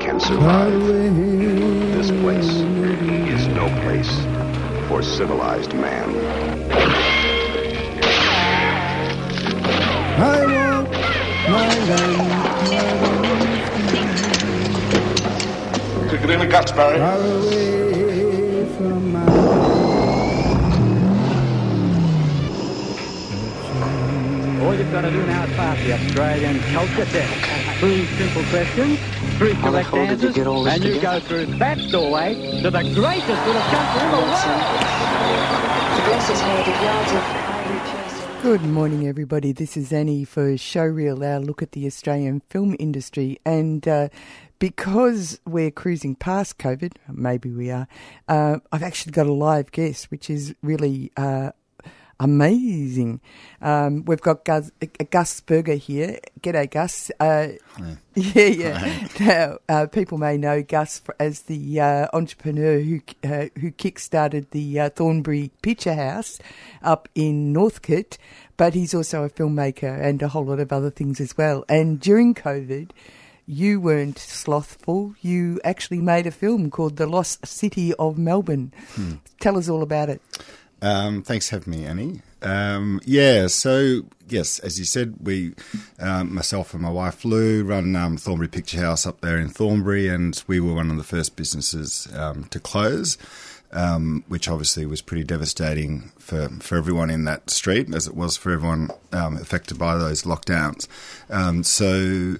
can survive. This place is no place for civilized man. I want my land Took it in the guts, Barry. far away from my All you've got to do now is pass the Australian culture test. Three simple questions, three How correct hell did you answers, get all this and you together? go through that doorway to the greatest little country in the world. To bless his head with yards of. Good morning, everybody. This is Annie for Showreel, our look at the Australian film industry. And uh, because we're cruising past COVID, maybe we are, uh, I've actually got a live guest, which is really uh, amazing. Um, we've got Gus, uh, Gus Berger here. G'day, Gus. Uh, yeah, yeah. Now, uh, people may know Gus as the uh, entrepreneur who uh, who kickstarted the uh, Thornbury Picture House up in Northcote, but he's also a filmmaker and a whole lot of other things as well. And during COVID, you weren't slothful. You actually made a film called The Lost City of Melbourne. Tell us all about it. Um, thanks for having me, Annie. Um, yeah, so yes, as you said, we, um, myself and my wife Lou, run um, Thornbury Picture House up there in Thornbury, and we were one of the first businesses um, to close, um, which obviously was pretty devastating for, for everyone in that street, as it was for everyone affected by those lockdowns. So.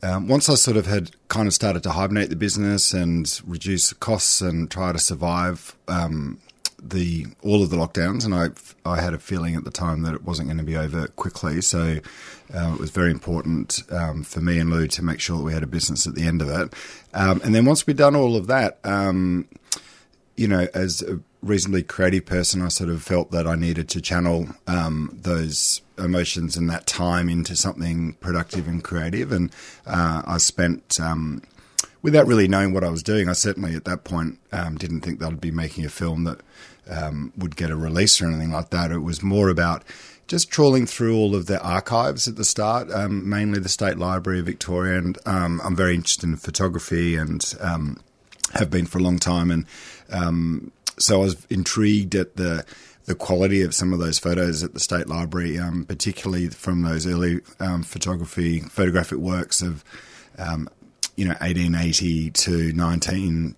Um, once I sort of had kind of started to hibernate the business and reduce costs and try to survive um, the all of the lockdowns, and I I had a feeling at the time that it wasn't going to be over quickly, so um, it was very important um, for me and Lou to make sure that we had a business at the end of it. Um, and then once we'd done all of that, um, you know, as a reasonably creative person, I sort of felt that I needed to channel um, those emotions and that time into something productive and creative. And uh, I spent, um, without really knowing what I was doing, I certainly at that point um, didn't think that I'd be making a film that um, would get a release or anything like that. It was more about just trawling through all of the archives at the start, um, mainly the State Library of Victoria. And um, I'm very interested in photography and um, have been for a long time. And um, so I was intrigued at the the quality of some of those photos at the State Library, particularly from those early photography photographic works of um, you know 1880 to 1910,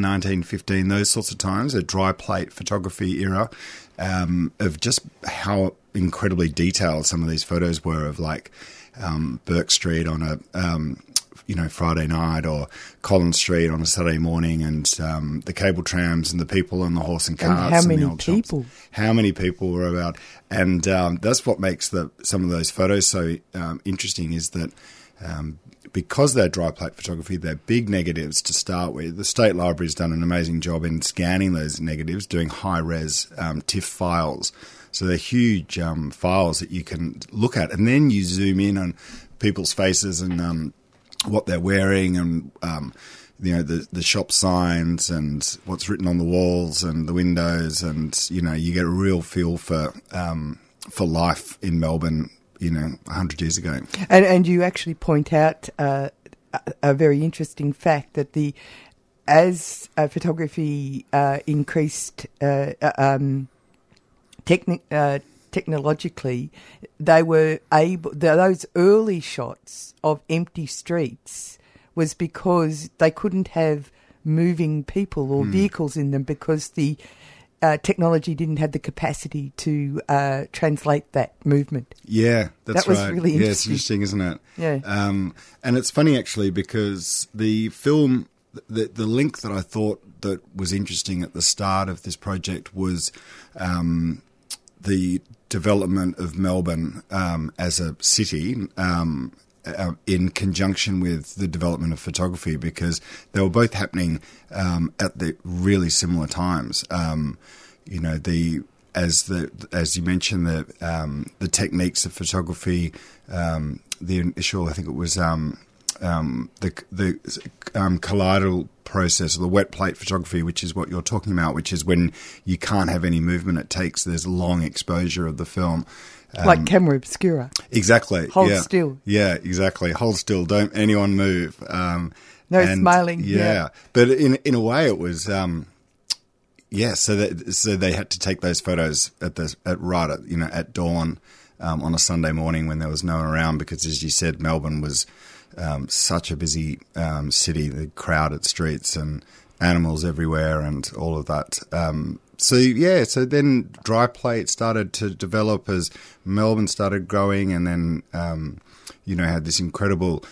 1915, those sorts of times, a dry plate photography era um, of just how incredibly detailed some of these photos were of like um, Bourke Street on a um, you know Friday night or Collins Street on a Saturday morning, and um, the cable trams and the people and the horse and carts. And how many the old shops. people? How many people were about, and um, that's what makes the some of those photos so um, interesting is that. Um, because they're dry plate photography, they're big negatives to start with. The State Library's done an amazing job in scanning those negatives, doing high res um, TIFF files. So they're huge um, files that you can look at, and then you zoom in on people's faces and um, what they're wearing, and um, you know the the shop signs and what's written on the walls and the windows, and you know you get a real feel for um, for life in Melbourne. You know, hundred years ago. And, and you actually point out uh, a, very interesting fact that the as uh, photography uh, increased uh, uh, um, uh, technologically, they were able those early shots of empty streets was because they couldn't have moving people or vehicles in them because the uh, technology didn't have the capacity to uh, translate that movement. Yeah, that's That was right. really Yeah, it's interesting. interesting, isn't it? Yeah. Um, and it's funny actually because the film, the the link that I thought that was interesting at the start of this project was um, the development of Melbourne um, as a city. Um, uh, in conjunction with the development of photography because they were both happening um, at the really similar times. Um, you know, the as the as you mentioned the um, the techniques of photography, um, the initial I think it was um, the the um, process, or the wet plate photography, which is what you're talking about, which is when you can't have any movement. It takes there's long exposure of the film. Um, like camera obscura. Exactly. Hold yeah. still. Yeah, exactly. Hold still. Don't anyone move. Um, No and- smiling, Yeah. yeah. But in in a way, it was. Um, yeah, so that, so they had to take those photos at the at right at you know at dawn um, on a Sunday morning when there was no one around because, as you said, Melbourne was um, such a busy um, city, the crowded streets and animals everywhere and all of that. Um, so yeah, so then dry plate started to develop as Melbourne started growing, and then um, you know had this incredible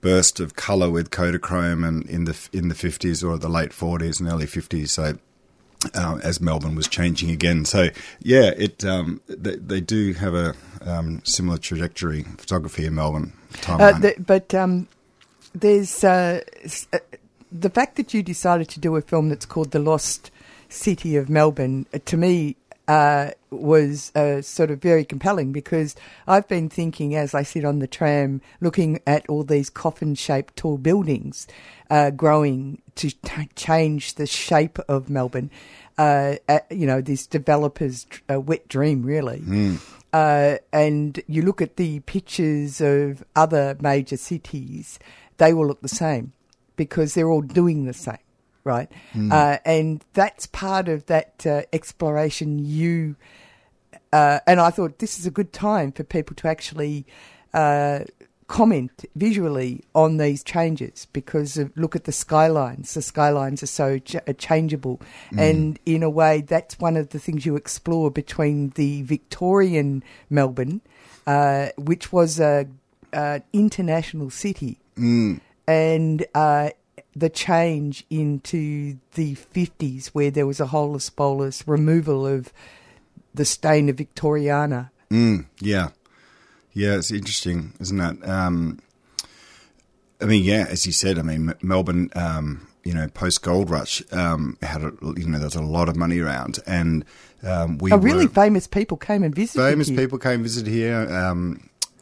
burst of color with Kodachrome and in the in the fifties or the late forties and early fifties. So um, as Melbourne was changing again. So yeah, it um, they, they do have a um, similar trajectory photography in Melbourne. Uh, the, but um, there's uh, uh, the fact that you decided to do a film that's called The Lost City of Melbourne, uh, to me, uh, was uh, sort of very compelling because I've been thinking as I sit on the tram looking at all these coffin shaped tall buildings uh, growing to t- change the shape of Melbourne. Uh, uh, you know, this developer's uh, wet dream, really. Uh, and you look at the pictures of other major cities, they will look the same because they're all doing the same, right? Uh, and that's part of that uh, exploration you. Uh, and I thought this is a good time for people to actually uh, comment visually on these changes because of, look at the skylines. The skylines are so ch- uh, changeable, and in a way, that's one of the things you explore between the Victorian Melbourne, uh, which was a, a international city, and uh, the change into the fifties, where there was a holus bolus removal of the stain of Victoriana. Mm, yeah, yeah, it's interesting, isn't it? Um, I mean, yeah, as you said, I mean, M- Melbourne, um, you know, post gold rush um, had a, you know, there's a lot of money around, and um, we Oh, really were- famous people came and visited. famous here. people came visit here.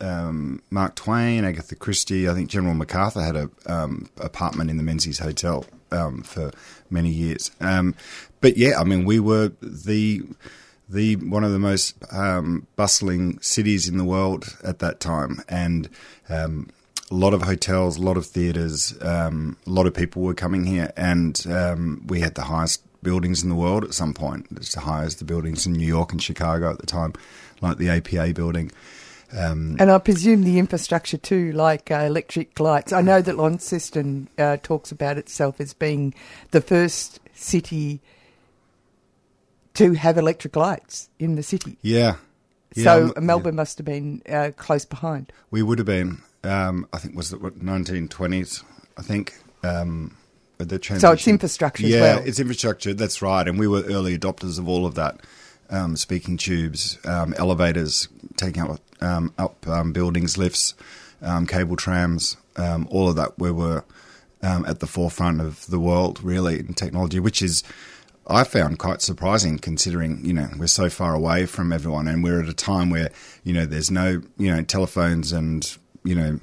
Um, Mark Twain, Agatha Christie. I think General MacArthur had a um, apartment in the Menzies Hotel um, for many years. Um, but yeah, I mean, we were the the one of the most um, bustling cities in the world at that time, and um, a lot of hotels, a lot of theatres, a lot of people were coming here, and we had the highest buildings in the world at some point. It's the highest the buildings in New York and Chicago at the time, like the APA building. Um, And I presume the infrastructure too, like uh, electric lights. I know that Launceston uh, talks about itself as being the first city to have electric lights in the city. yeah. Yeah, so I'm- Melbourne must have been uh, close behind. We would have been. Um, I think was it what nineteen twenties. I think. Um, the So it's infrastructure as Yeah, well. it's infrastructure. That's right, and we were early adopters of all of that. Um, speaking tubes, um, elevators, taking up um, up um, buildings, lifts, um, cable trams, um, all of that. Where We were um, at the forefront of the world, really, in technology, which is I found quite surprising considering, you know, we're so far away from everyone and we're at a time where, you know, there's no, you know, telephones and, you know,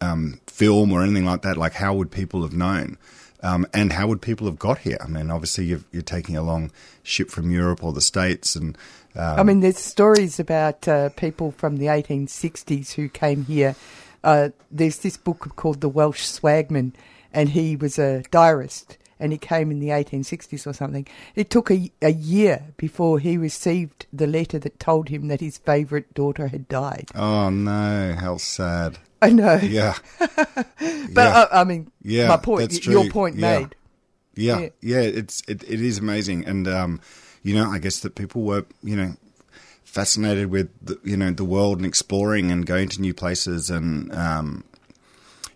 um, film or anything like that. Like, how would people have known? Um, and how would people have got here? I mean, obviously, you've, you're taking a long ship from Europe or the States and. Um, I mean, there's stories about uh, people from the 1860s who came here. Uh, there's this book called The Welsh Swagman, and he was a diarist, and he came in the 1860s or something. It took a, a year before he received the letter that told him that his favourite daughter had died. oh, no, how sad. I know, Yeah. but yeah. uh, I mean, Yeah, my point, your point Yeah. made. Yeah, Yeah. yeah, it's it, it is amazing, and um, you know, I guess that people were you know fascinated with the, you know the world and exploring and going to new places, and um,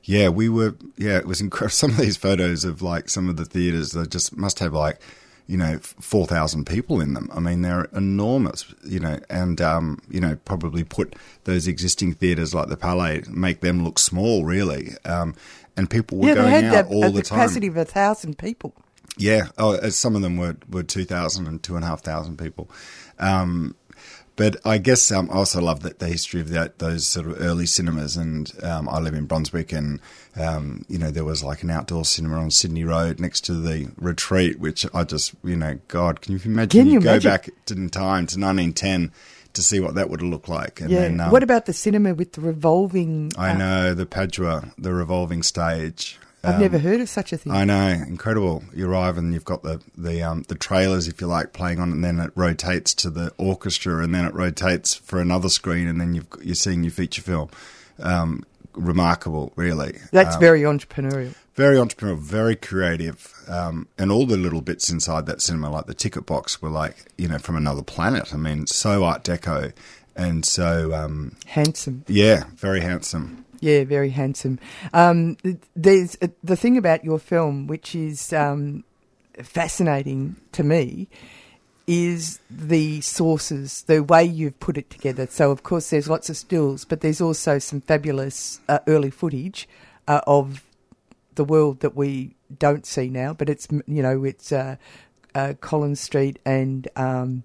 yeah, we were yeah, it was incredible. Some of these photos of like some of the theaters, they just must have like you know, 4,000 people in them. I mean, they're enormous, you know, and, um, you know, probably put those existing theatres like the Palais, make them look small, really. Um, and people were yeah, they going had out that, all a the capacity time. of a thousand people. Yeah, oh, uh, some of them were, were 2,000 and 2,500 people. Um, but I guess um, I also love that the history of that those sort of early cinemas. And um, I live in Brunswick, and um, you know there was like an outdoor cinema on Sydney Road next to the Retreat, which I just you know God, can you imagine? Can you go imagine? back in time to 1910 to see what that would look like. And Yeah. then, um, what about the cinema with the revolving? I uh, know the Padua, the revolving stage. I've Um, never heard of such a thing. I know, incredible. You arrive and you've got the the um, the trailers, if you like, playing on, and then it rotates to the orchestra, and then it rotates for another screen, and then you've you're seeing your feature film. Um, remarkable, really. That's Um, very entrepreneurial. very entrepreneurial, very creative, um, and all the little bits inside that cinema, like the ticket box, were like you know from another planet. I mean, so Art Deco, and so um, Handsome. yeah, very handsome. Yeah, very handsome. Um, there's uh, the thing about your film, which is um, fascinating to me, is the sources, the way you've put it together. So, of course, there's lots of stills, but there's also some fabulous uh, early footage uh, of the world that we don't see now. But it's you know it's uh, uh, Collins Street and um,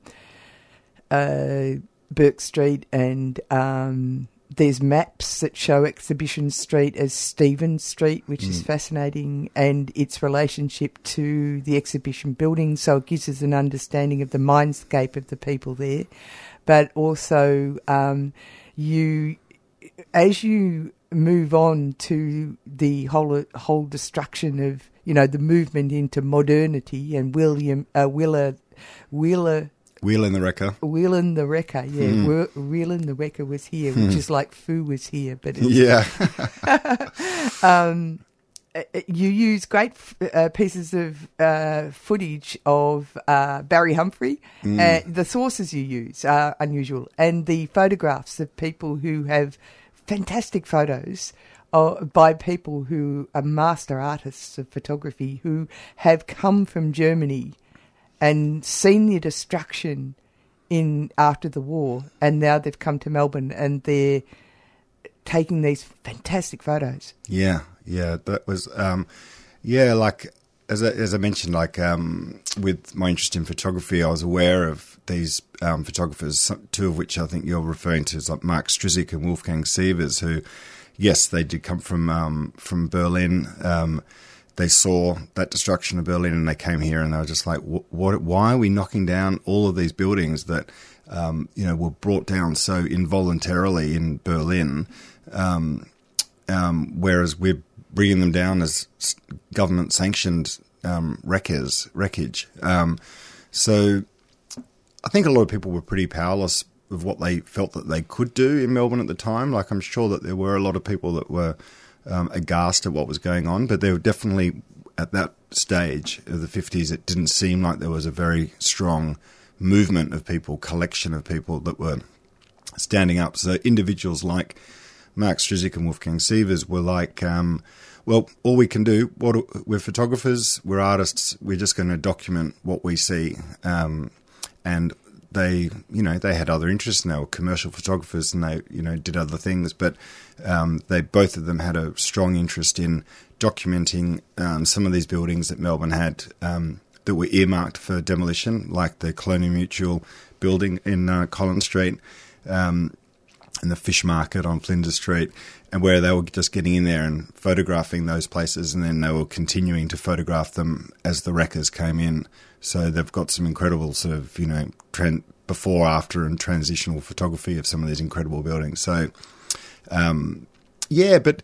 uh, Bourke Street, and um, there's maps that show Exhibition Street as Stephen Street, which is fascinating, and its relationship to the exhibition building. So it gives us an understanding of the mindscape of the people there, but also um, you, as you move on to the whole whole destruction of you know the movement into modernity and William uh, Wheeler Wheeler Whelan the Wrecker. Whelan the Wrecker, yeah. Mm. Whelan the Wrecker was here, which is like Foo was here, but it's, Yeah, uh, you use great uh, pieces of uh, footage of uh, Barry Humphries. Uh, the sources you use are unusual, and the photographs of people who have fantastic photos. Uh, by people who are master artists of photography who have come from Germany and seen the destruction in after the war, and now they've come to Melbourne and they're taking these fantastic photos. Yeah, yeah, that was, um, yeah, like as I, as I mentioned, like um, with my interest in photography, I was aware of these um, photographers, two of which I think you're referring to, is like Mark Strizik and Wolfgang Sievers, who, yes, they did come from um, from Berlin. They saw that destruction of Berlin and they came here and they were just like, what, what why are we knocking down all of these buildings that, um, you know, were brought down so involuntarily in Berlin? Um, um, whereas we're bringing them down as government sanctioned um, wreckers, wreckage. Um, so I think a lot of people were pretty powerless of what they felt that they could do in Melbourne at the time. Like I'm sure that there were a lot of people that were um, aghast at what was going on, but there were definitely at that stage of the 50s, it didn't seem like there was a very strong movement of people, collection of people that were standing up. So individuals like Mark Strizik and Wolfgang Sievers were like, um, well, all we can do, what we're photographers, we're artists, we're just going to document what we see. Um, and they, you know, they had other interests and they were commercial photographers and they, you know, did other things. But um, they both of them had a strong interest in documenting um, some of these buildings that Melbourne had um, that were earmarked for demolition, like the Colonial Mutual building in uh, Collins Street. Um, and the fish market on Flinders Street, and where they were just getting in there and photographing those places, and then they were continuing to photograph them as the wreckers came in. So they've got some incredible sort of you know trend before, after, and transitional photography of some of these incredible buildings. So um, yeah, but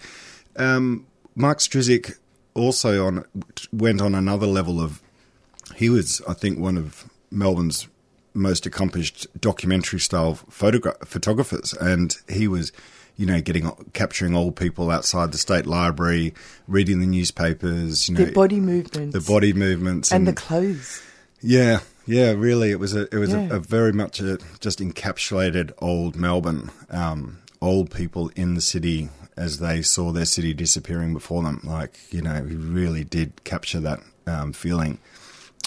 um, Mark Strizik also on went on another level of. He was, I think, one of Melbourne's most accomplished documentary style photogra- photographers, and he was, you know, getting capturing old people outside the state library, reading the newspapers, you know, Their body movements. the body movements, and the clothes. yeah, yeah, really, it was a it was Yeah. a, a very much a just encapsulated old Melbourne, um, old people in the city as they saw their city disappearing before them. Like you know, he really did capture that um, feeling.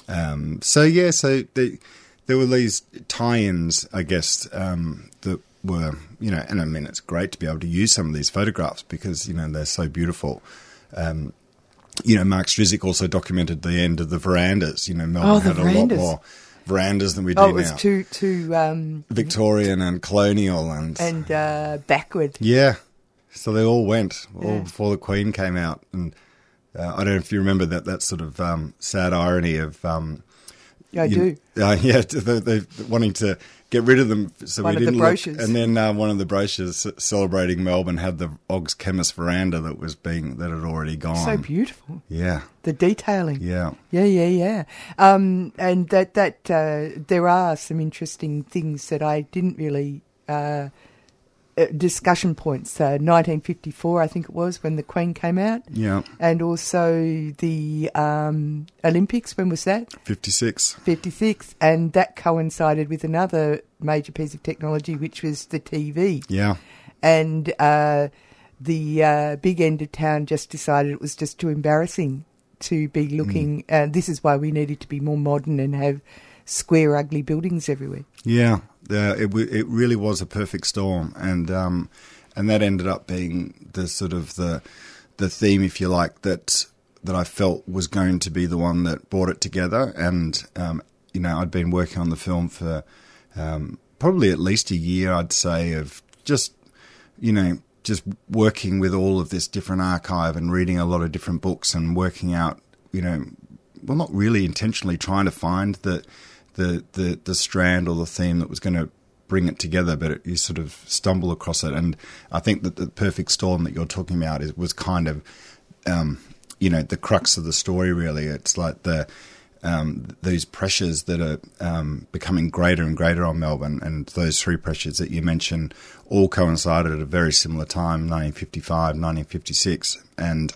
Um, so yeah, so the, there were these tie-ins, I guess, um, that were you know, and I mean it's great to be able to use some of these photographs because you know they're so beautiful. Um, you know, Mark Strizik also documented the end of the verandas. You know, Melbourne Oh, had verandas. a lot more verandas than we do Oh, it was now. too too um, Victorian and colonial and and uh, backward. yeah, so they all went all Yeah. before the Queen came out, and uh, I don't know if you remember that that sort of um, sad irony of um, I you- do. uh, yeah, they, they wanting to get rid of them so One we of didn't look- brochures. and then uh, one of the brochures celebrating Melbourne had the Og's Chemist veranda that was being that had already gone. So beautiful. Yeah, The detailing. yeah, Yeah, yeah, yeah. Um, and that that uh, there are some interesting things that I didn't really uh, discussion points. Uh, 1954, I think it was when the Queen came out, yeah. and also the um, Olympics. When was that? Fifty six. 56, and that coincided with another major piece of technology, which was the TV. Yeah, And uh, the uh, big end of town just decided it was just too embarrassing to be looking. Uh, this is why we needed to be more modern and have square, ugly buildings everywhere. Yeah, it w- it really was a perfect storm, and um, and that ended up being the sort of the the theme, if you like, that that I felt was going to be the one that brought it together. And um, you know, I'd been working on the film for um, probably at least a year, I'd say, of just you know just working with all of this different archive and reading a lot of different books and working out, you know, well, not really intentionally trying to find the the the, the strand or the theme that was going to bring it together, but it, you sort of stumble across it. And I think that the perfect storm that you're talking about is was kind of, um, you know, the crux of the story. Really, it's like the um, these pressures that are um, becoming greater and greater on Melbourne, and those three pressures that you mentioned all coincided at a very similar time, 1955, 1956, and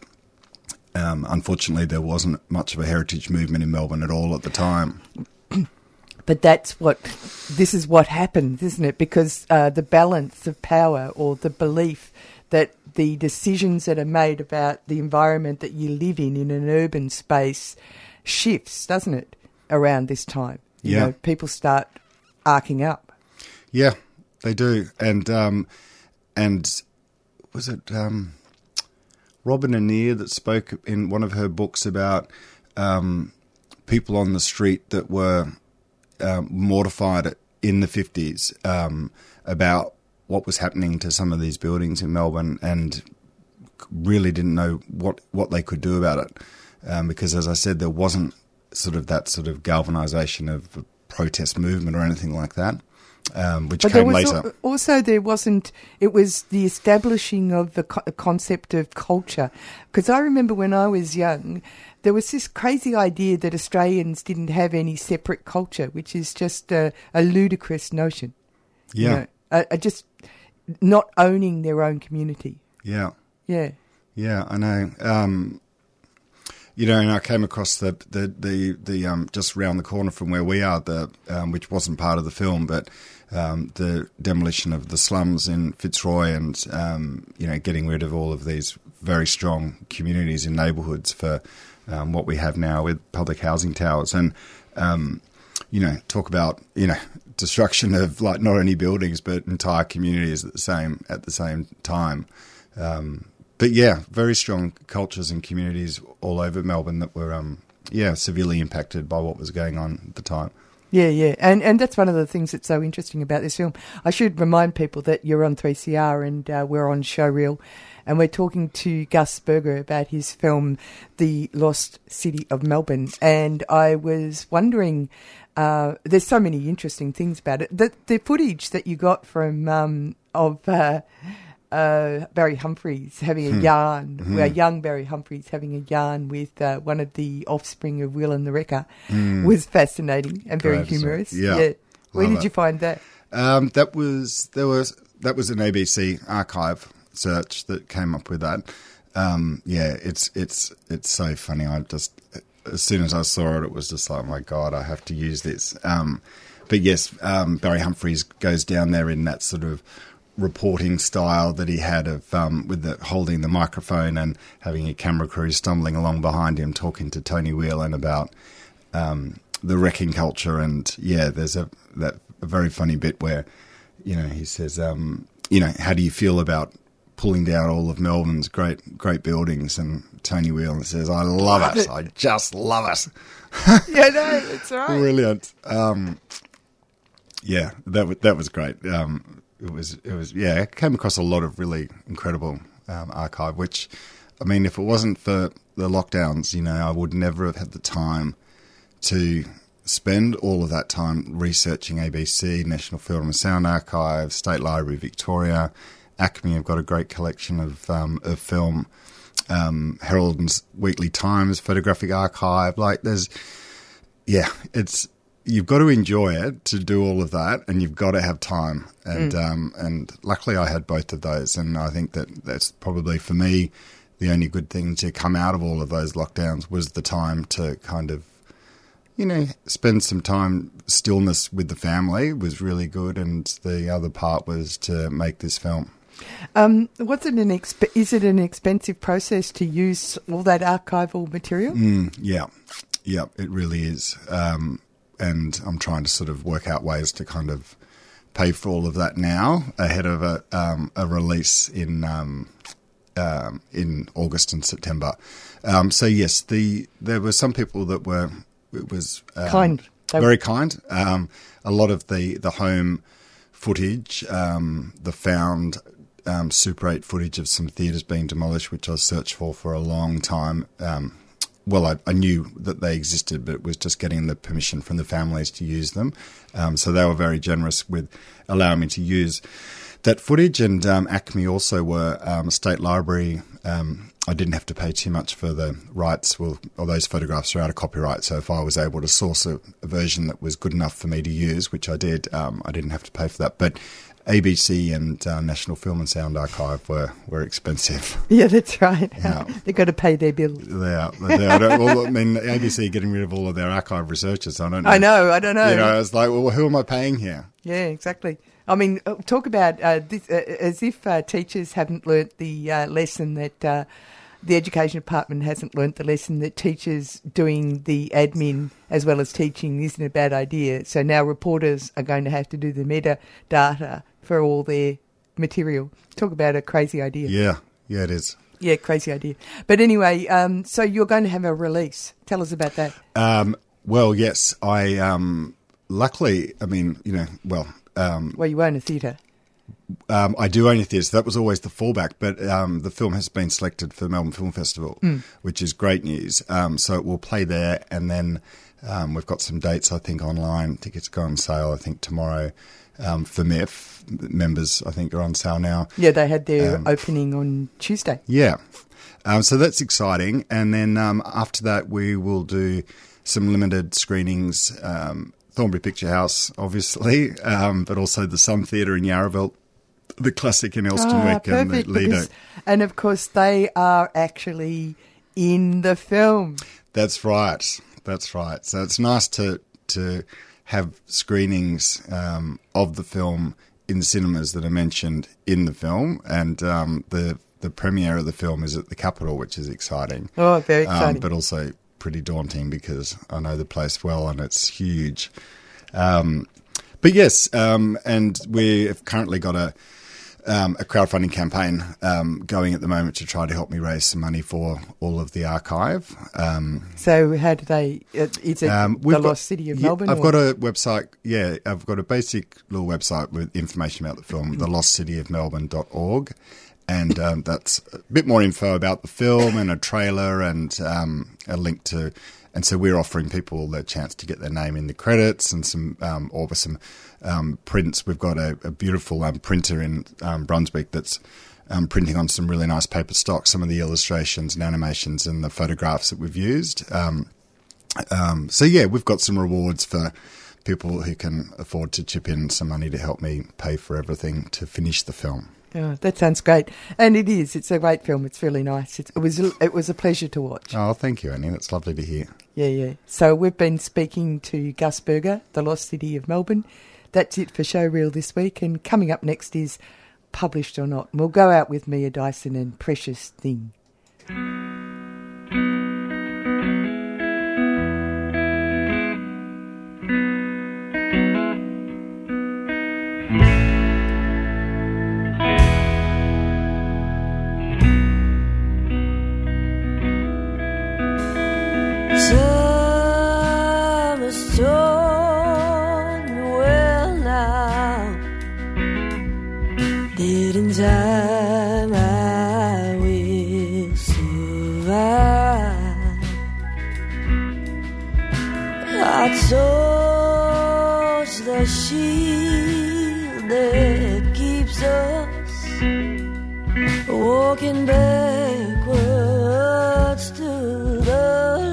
um, unfortunately, there wasn't much of a heritage movement in Melbourne at all at the time. But that's what this is what happens, isn't it? Because uh, the balance of power or the belief that the decisions that are made about the environment that you live in in an urban space shifts, doesn't it? Around this time, you Yeah. know, people start arcing up. Yeah, they do, and um, and was it um, Robyn Annear that spoke in one of her books about um, people on the street that were um, mortified in the fifties um, about what was happening to some of these buildings in Melbourne, and really didn't know what what they could do about it, um, because as I said, there wasn't sort of that sort of galvanisation of a protest movement or anything like that, um, which But there came was later. al- also there wasn't. It was the establishing of the co- concept of culture. Because I remember when I was young, there was this crazy idea that Australians didn't have any separate culture, which is just a, a ludicrous notion. you yeah, know, a, a just not owning their own community. yeah. Yeah. Yeah, I know. Um, you know, and I came across the the the, the um, just round the corner from where we are, the um, which wasn't part of the film, but um, the demolition of the slums in Fitzroy, and um, you know, getting rid of all of these very strong communities and neighbourhoods for um, what we have now with public housing towers, and um, you know, talk about you know destruction of like not only buildings but entire communities at the same at the same time. Um, but yeah, very strong cultures and communities all over Melbourne that were, um, yeah, severely impacted by what was going on at the time. Yeah, yeah, and and that's one of the things that's so interesting about this film. I should remind people that you're on 3CR and uh, we're on Showreel, and we're talking to Gus Berger about his film, The Lost City of Melbourne. And I was wondering, uh, there's so many interesting things about it. The the footage that you got from um, of. Uh, uh, Barry Humphries having a yarn, well, young Barry Humphries having a yarn with uh, one of the offspring of Whelan the Wrecker was fascinating and very Great, isn't it? humorous. Yeah. Where Love did it. you find that? Um, that was there was that was an ABC archive search that came up with that. Um, yeah, it's it's it's so funny. I just as soon as I saw it, it was just like, my God, I have to use this. Um, but yes, um, Barry Humphries goes down there in that sort of reporting style that he had of um, with the holding the microphone and having a camera crew stumbling along behind him, talking to Tony Whelan about um, the wrecking culture, and yeah, there's a that a very funny bit where you know he says, um, you know, how do you feel about pulling down all of Melbourne's great great buildings? And Tony Whelan says, I love, Love it. it. I just love it. yeah, no, that's right. Brilliant. Um, yeah, that was that was great. Um, it was it was yeah. I came across a lot of really incredible um, archive. Which, I mean, if it wasn't for the lockdowns, you know, I would never have had the time to spend all of that time researching ABC, National Film and Sound Archive, State Library Victoria, ACMI have got a great collection of um, of film. Um, Herald and Weekly Times Photographic Archive, like there's yeah, it's you've got to enjoy it to do all of that, and you've got to have time. And um, and luckily, I had both of those, and I think that that's probably for me the only good thing to come out of all of those lockdowns was the time to kind of you know spend some time stillness with the family was really good, and the other part was to make this film. Um, what's it an exp- is it an expensive process to use all that archival material? Mm, yeah, yeah, it really is. Um, and I'm trying to sort of work out ways to kind of pay for all of that now ahead of a, um, a release in um, um, in August and September. Um, so yes, the there were some people that were it was Kind. They- very kind. Um, a lot of the the home footage, um, the found um, Super 8 footage of some theatres being demolished, which I searched for for a long time. Um, well, I, I knew that they existed, but it was just getting the permission from the families to use them. Um, so they were very generous with allowing me to use that footage. And um, ACMI also were um, State Library. Um, I didn't have to pay too much for the rights. Well, all those photographs are out of copyright. So if I was able to source a, a version that was good enough for me to use, which I did, um, I didn't have to pay for that. But ABC and uh, National Film and Sound Archive were, were expensive. Yeah, that's right. Yeah. They've got to pay their bills. They are. They are. I, well, I mean, ABC getting rid of all of their archive researchers. I don't know. I know, I don't know. You know, it's like, well, who am I paying here? Yeah, exactly. I mean, uh, talk about uh, this uh, as if uh, teachers haven't learnt the uh, lesson that uh, the education department hasn't learnt the lesson that teachers doing the admin as well as teaching isn't a bad idea. So now reporters are going to have to do the metadata for all their material. Talk about a crazy idea. Yeah, yeah, it is. Yeah, crazy idea. But anyway, um, so you're going to have a release. Tell us about that. Um, well, yes, I um, luckily, I mean, you know, well, um, Well, you own a theatre. um, I do own a theatre, so that was always the fallback. But um, the film has been selected for the Melbourne Film Festival, which is great news. Um, so it will play there, and then um, we've got some dates, I think, online. Tickets go on sale, I think, tomorrow um, for MIFF. Members, I think, are on sale now. Yeah, they had their opening on Tuesday. Yeah. Um, so that's exciting. And then um, after that, we will do some limited screenings. Um, Thornbury Picture House, obviously, um, but also the Sun Theatre in Yarraville, the classic in Elsternwick, and the Lido. Ah, because- and of course, they are actually in the film. That's right. That's right. So it's nice to to have screenings um, of the film in the cinemas that are mentioned in the film, and um, the the premiere of the film is at the Capitol, which is exciting. Oh, very um, exciting. but also pretty daunting because I know the place well and it's huge. Um, but yes, um, and we've currently got a um, a crowdfunding campaign um, going at the moment to try to help me raise some money for all of the archive. Um, So, how do they? uh, Is it um, the got- Lost City of yeah, Melbourne? I've or- got a website. Yeah, I've got a basic little website with information about the film, Mm. thelostcityofmelbourne.org. And um, that's a bit more info about the film and a trailer and um, a link to. And so we're offering people the chance to get their name in the credits and some, um, or some um, prints. We've got a, a beautiful um, printer in um, Brunswick that's printing on some really nice paper stock, some of the illustrations and animations and the photographs that we've used. So yeah, we've got some rewards for people who can afford to chip in some money to help me pay for everything to finish the film. Oh, that sounds great, and it is. It's a great film. It's really nice. It's, it was it was a pleasure to watch. Oh, thank you, Annie. That's lovely to hear. Yeah, yeah. So we've been speaking to Gus Berger, the Lost City of Melbourne. That's it for Showreel this week, and coming up next is published or not. And we'll go out with Mia Dyson and Precious Thing.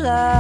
love.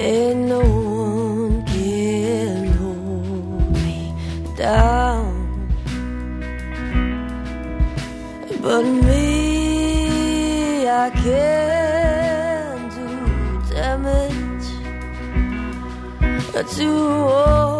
and no one can hold me down. But me I can do damage to all